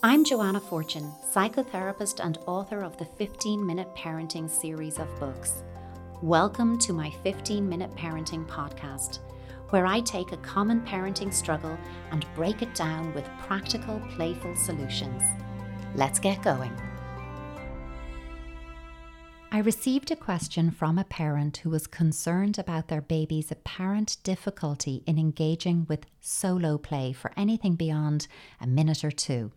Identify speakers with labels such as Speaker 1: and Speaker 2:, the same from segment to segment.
Speaker 1: I'm Joanna Fortune, psychotherapist and author of the 15 Minute Parenting series of books. Welcome to my 15 Minute Parenting podcast, where I take a common parenting struggle and break it down with practical, playful solutions. Let's get going. I received a question from a parent who was concerned about their baby's apparent difficulty in engaging with solo play for anything beyond a minute or two.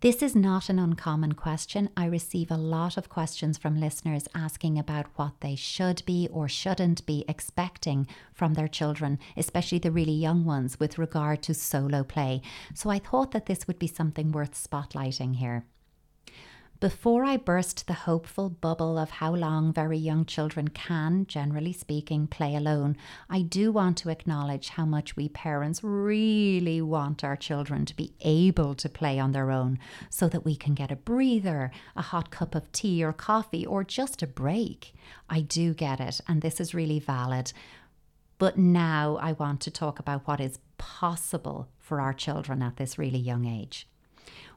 Speaker 1: This is not an uncommon question. I receive a lot of questions from listeners asking about what they should be or shouldn't be expecting from their children, especially the really young ones, with regard to solo play. So I thought that this would be something worth spotlighting here. Before I burst the hopeful bubble of how long very young children can, generally speaking, play alone, I do want to acknowledge how much we parents really want our children to be able to play on their own so that we can get a breather, a hot cup of tea or coffee, or just a break. I do get it, and this is really valid. But now I want to talk about what is possible for our children at this really young age.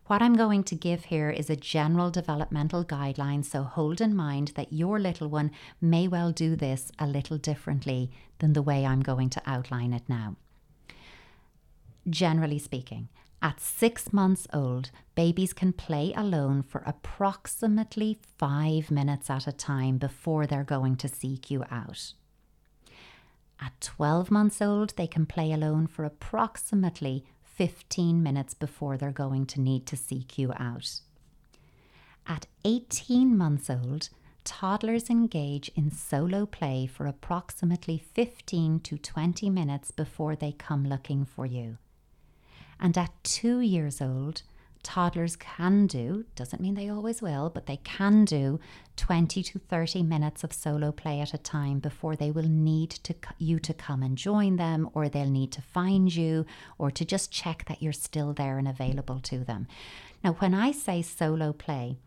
Speaker 1: What I'm going to give here is a general developmental guideline, so hold in mind that your little one may well do this a little differently than the way I'm going to outline it now. Generally speaking, at six months old, babies can play alone for approximately five minutes at a time before they're going to seek you out. At 12 months old, they can play alone for approximately 15 minutes before they're going to need to seek you out. At 18 months old, toddlers engage in solo play for approximately 15 to 20 minutes before they come looking for you. And at two years old, toddlers can do, doesn't mean they always will, but they can do 20 to 30 minutes of solo play at a time before they will need to you to come and join them or they'll need to find you or to just check that you're still there and available to them. Now when I say solo play,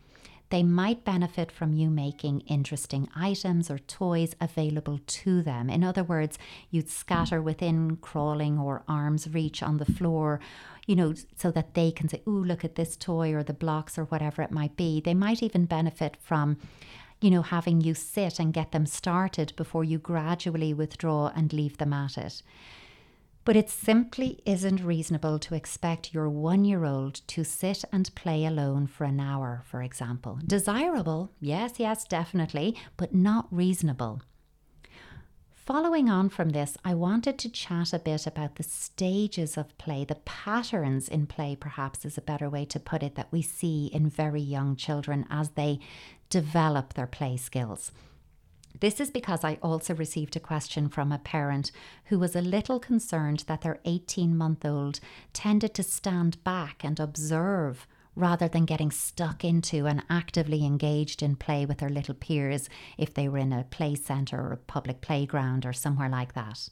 Speaker 1: they might benefit from you making interesting items or toys available to them. In other words, you'd scatter within crawling or arm's reach on the floor, you know, so that they can say, Ooh, look at this toy or the blocks or whatever it might be. They might even benefit from you know, having you sit and get them started before you gradually withdraw and leave them at it. But it simply isn't reasonable to expect your one year old to sit and play alone for an hour, for example. Desirable, yes, yes, definitely, but not reasonable. Following on from this, I wanted to chat a bit about the stages of play, the patterns in play, perhaps is a better way to put it, that we see in very young children as they develop their play skills. This is because I also received a question from a parent who was a little concerned that their 18 month old tended to stand back and observe rather than getting stuck into and actively engaged in play with their little peers if they were in a play centre or a public playground or somewhere like that.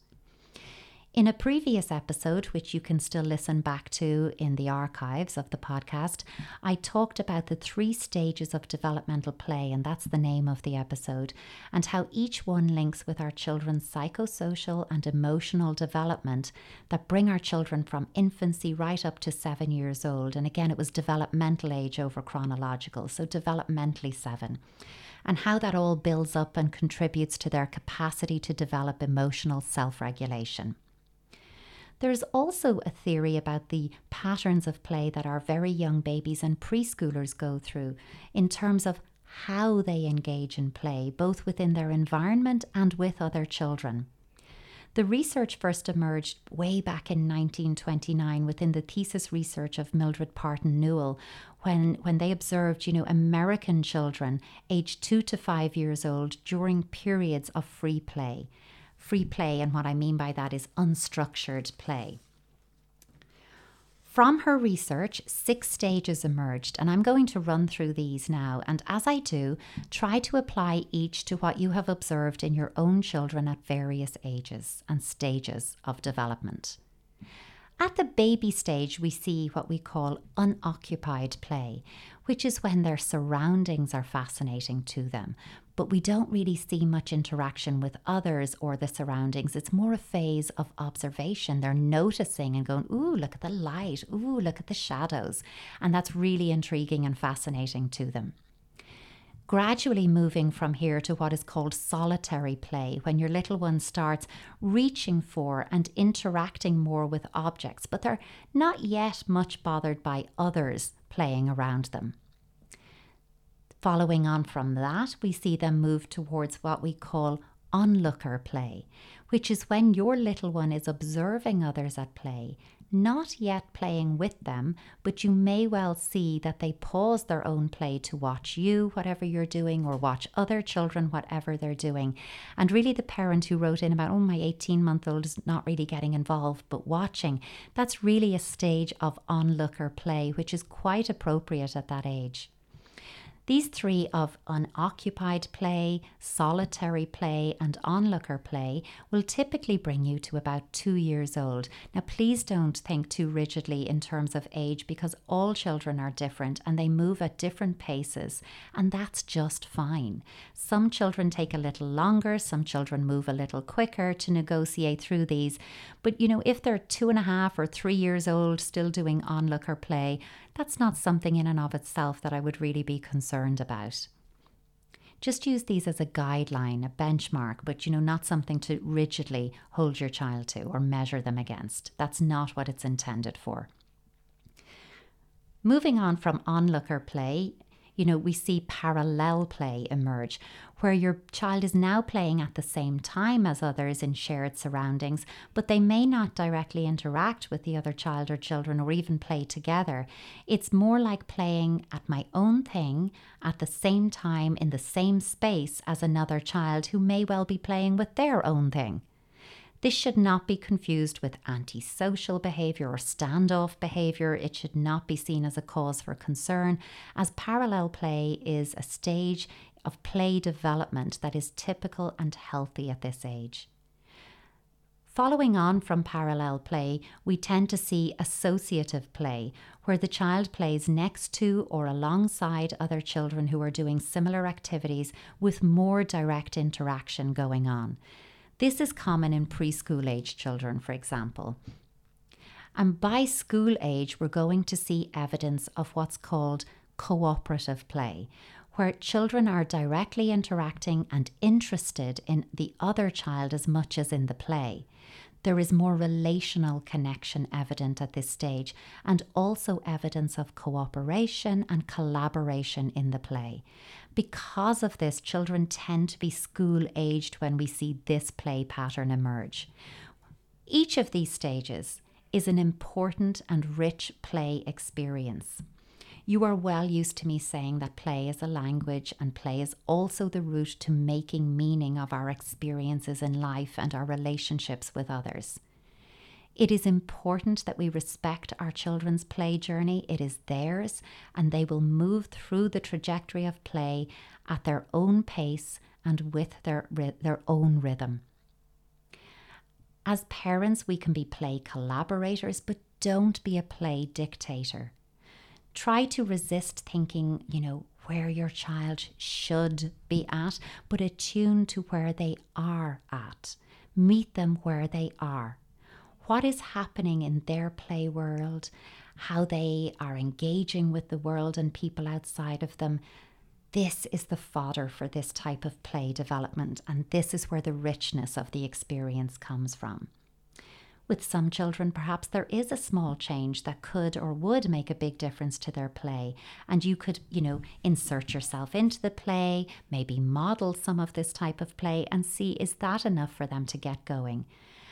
Speaker 1: In a previous episode, which you can still listen back to in the archives of the podcast, I talked about the three stages of developmental play, and that's the name of the episode, and how each one links with our children's psychosocial and emotional development that bring our children from infancy right up to seven years old. And again, it was developmental age over chronological, so developmentally seven and how that all builds up and contributes to their capacity to develop emotional self regulation. There's also a theory about the patterns of play that our very young babies and preschoolers go through in terms of how they engage in play, both within their environment and with other children. The research first emerged way back in 1929 within the thesis research of Mildred Parten Newhall when, when they observed, you know, American children aged two to five years old during periods of free play free play, and what I mean by that is unstructured play. From her research, six stages emerged, and I'm going to run through these now. And as I do, try to apply each to what you have observed in your own children at various ages and stages of development. At the baby stage, we see what we call unoccupied play, which is when their surroundings are fascinating to them, but we don't really see much interaction with others or the surroundings. It's more a phase of observation. They're noticing and going, ooh, look at the light, ooh, look at the shadows. And that's really intriguing and fascinating to them gradually moving from here to what is called solitary play, when your little one starts reaching for and interacting more with objects, but they're not yet much bothered by others playing around them. Following on from that, we see them move towards what we call onlooker play, which is when your little one is observing others at play not yet playing with them, but you may well see that they pause their own play to watch you, whatever you're doing, or watch other children, whatever they're doing. And really, the parent who wrote in about, oh, my 18 month old is not really getting involved, but watching, that's really a stage of onlooker play, which is quite appropriate at that age. These three of unoccupied play, solitary play, and onlooker play will typically bring you to about two years old. Now, please don't think too rigidly in terms of age because all children are different and they move at different paces, and that's just fine. Some children take a little longer, some children move a little quicker to negotiate through these. But you know, if they're two and a half or three years old still doing onlooker play, that's not something in and of itself that I would really be concerned about. Just use these as a guideline, a benchmark, but you know, not something to rigidly hold your child to or measure them against. That's not what it's intended for. Moving on from onlooker play you know, we see parallel play emerge, where your child is now playing at the same time as others in shared surroundings, but they may not directly interact with the other child or children or even play together. It's more like playing at my own thing at the same time in the same space as another child who may well be playing with their own thing. This should not be confused with antisocial behaviour or standoff behaviour. It should not be seen as a cause for concern, as parallel play is a stage of play development that is typical and healthy at this age. Following on from parallel play, we tend to see associative play, where the child plays next to or alongside other children who are doing similar activities with more direct interaction going on. This is common in preschool age children, for example. And by school age, we're going to see evidence of what's called cooperative play, where children are directly interacting and interested in the other child as much as in the play. There is more relational connection evident at this stage, and also evidence of cooperation and collaboration in the play. Because of this, children tend to be school aged when we see this play pattern emerge. Each of these stages is an important and rich play experience. You are well used to me saying that play is a language and play is also the route to making meaning of our experiences in life and our relationships with others. It is important that we respect our children's play journey. It is theirs, and they will move through the trajectory of play at their own pace and with their, their own rhythm. As parents, we can be play collaborators, but don't be a play dictator. Try to resist thinking, you know, where your child should be at, but attune to where they are at. Meet them where they are what is happening in their play world, how they are engaging with the world and people outside of them. This is the fodder for this type of play development, and this is where the richness of the experience comes from. With some children, perhaps there is a small change that could or would make a big difference to their play. And you could, you know, insert yourself into the play, maybe model some of this type of play and see is that enough for them to get going.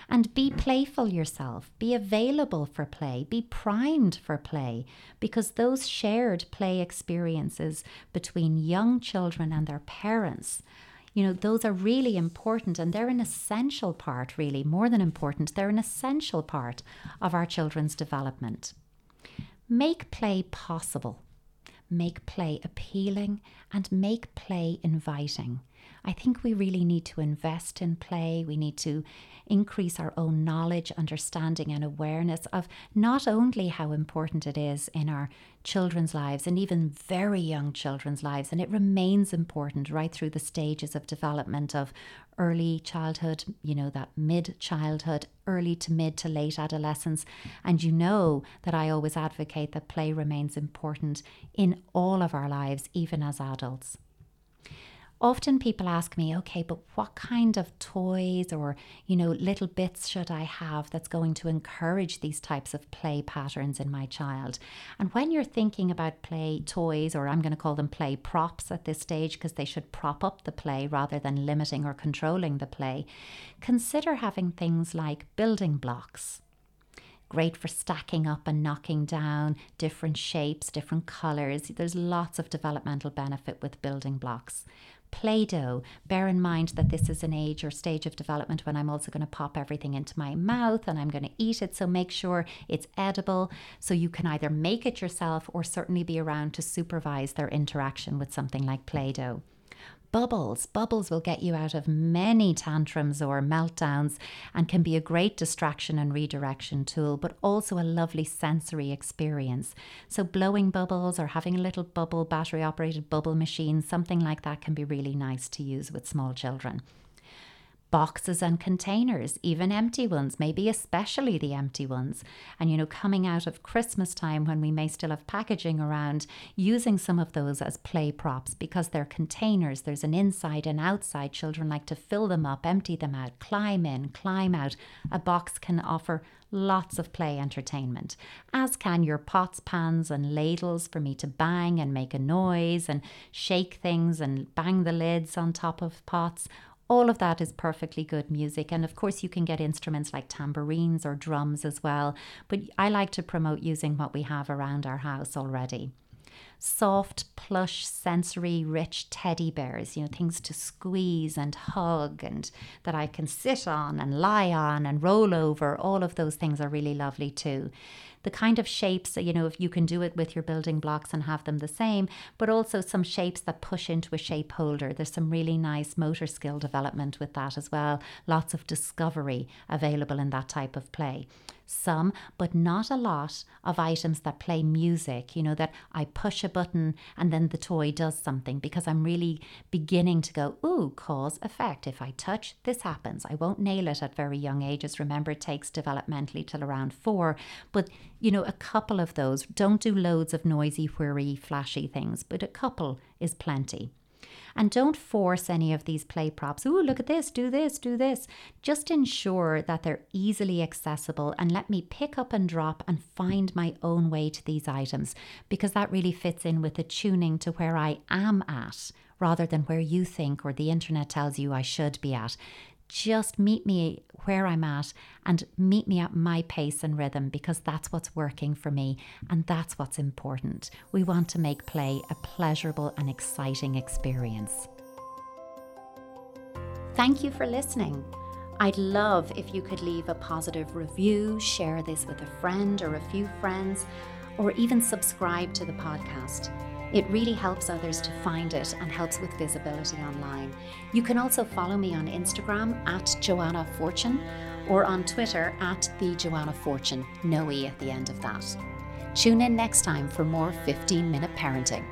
Speaker 1: And be playful yourself, be available for play, be primed for play, because those shared play experiences between young children and their parents you know, those are really important and they're an essential part, really, more than important, they're an essential part of our children's development. Make play possible, make play appealing, and make play inviting. I think we really need to invest in play. We need to increase our own knowledge, understanding, and awareness of not only how important it is in our children's lives and even very young children's lives, and it remains important right through the stages of development of early childhood, you know, that mid childhood, early to mid to late adolescence. And you know that I always advocate that play remains important in all of our lives, even as adults often people ask me, okay, but what kind of toys or, you know, little bits should I have that's going to encourage these types of play patterns in my child? And when you're thinking about play toys, or I'm going to call them play props at this stage because they should prop up the play rather than limiting or controlling the play, consider having things like building blocks great for stacking up and knocking down different shapes, different colours. There's lots of developmental benefit with building blocks. Play Doh. Bear in mind that this is an age or stage of development when I'm also going to pop everything into my mouth and I'm going to eat it. So make sure it's edible. So you can either make it yourself or certainly be around to supervise their interaction with something like Play Doh bubbles. Bubbles will get you out of many tantrums or meltdowns and can be a great distraction and redirection tool, but also a lovely sensory experience. So, blowing bubbles or having a little bubble battery operated bubble machine, something like that can be really nice to use with small children boxes and containers, even empty ones, maybe especially the empty ones. And, you know, coming out of Christmas time when we may still have packaging around, using some of those as play props because they're containers. There's an inside and outside. Children like to fill them up, empty them out, climb in, climb out. A box can offer lots of play entertainment, as can your pots, pans, and ladles for me to bang and make a noise and shake things and bang the lids on top of pots all of that is perfectly good music. And of course, you can get instruments like tambourines or drums as well. But I like to promote using what we have around our house already soft, plush, sensory rich teddy bears, you know, things to squeeze and hug and that I can sit on and lie on and roll over. All of those things are really lovely too the kind of shapes, you know, if you can do it with your building blocks and have them the same, but also some shapes that push into a shape holder. There's some really nice motor skill development with that as well. Lots of discovery available in that type of play some, but not a lot, of items that play music, you know, that I push a button and then the toy does something because I'm really beginning to go, ooh, cause effect. If I touch, this happens. I won't nail it at very young ages. Remember, it takes developmentally till around four, but you know, a couple of those. Don't do loads of noisy, whirry, flashy things, but a couple is plenty. And don't force any of these play props. Ooh, look at this, do this, do this. Just ensure that they're easily accessible and let me pick up and drop and find my own way to these items because that really fits in with the tuning to where I am at rather than where you think or the internet tells you I should be at just meet me where I'm at and meet me at my pace and rhythm because that's what's working for me and that's what's important. We want to make play a pleasurable and exciting experience. Thank you for listening. I'd love if you could leave a positive review, share this with a friend or a few friends, or even subscribe to the podcast. It really helps others to find it and helps with visibility online. You can also follow me on Instagram at Joanna Fortune or on Twitter at the Joanna Fortune, no E at the end of that. Tune in next time for more 15 minute parenting.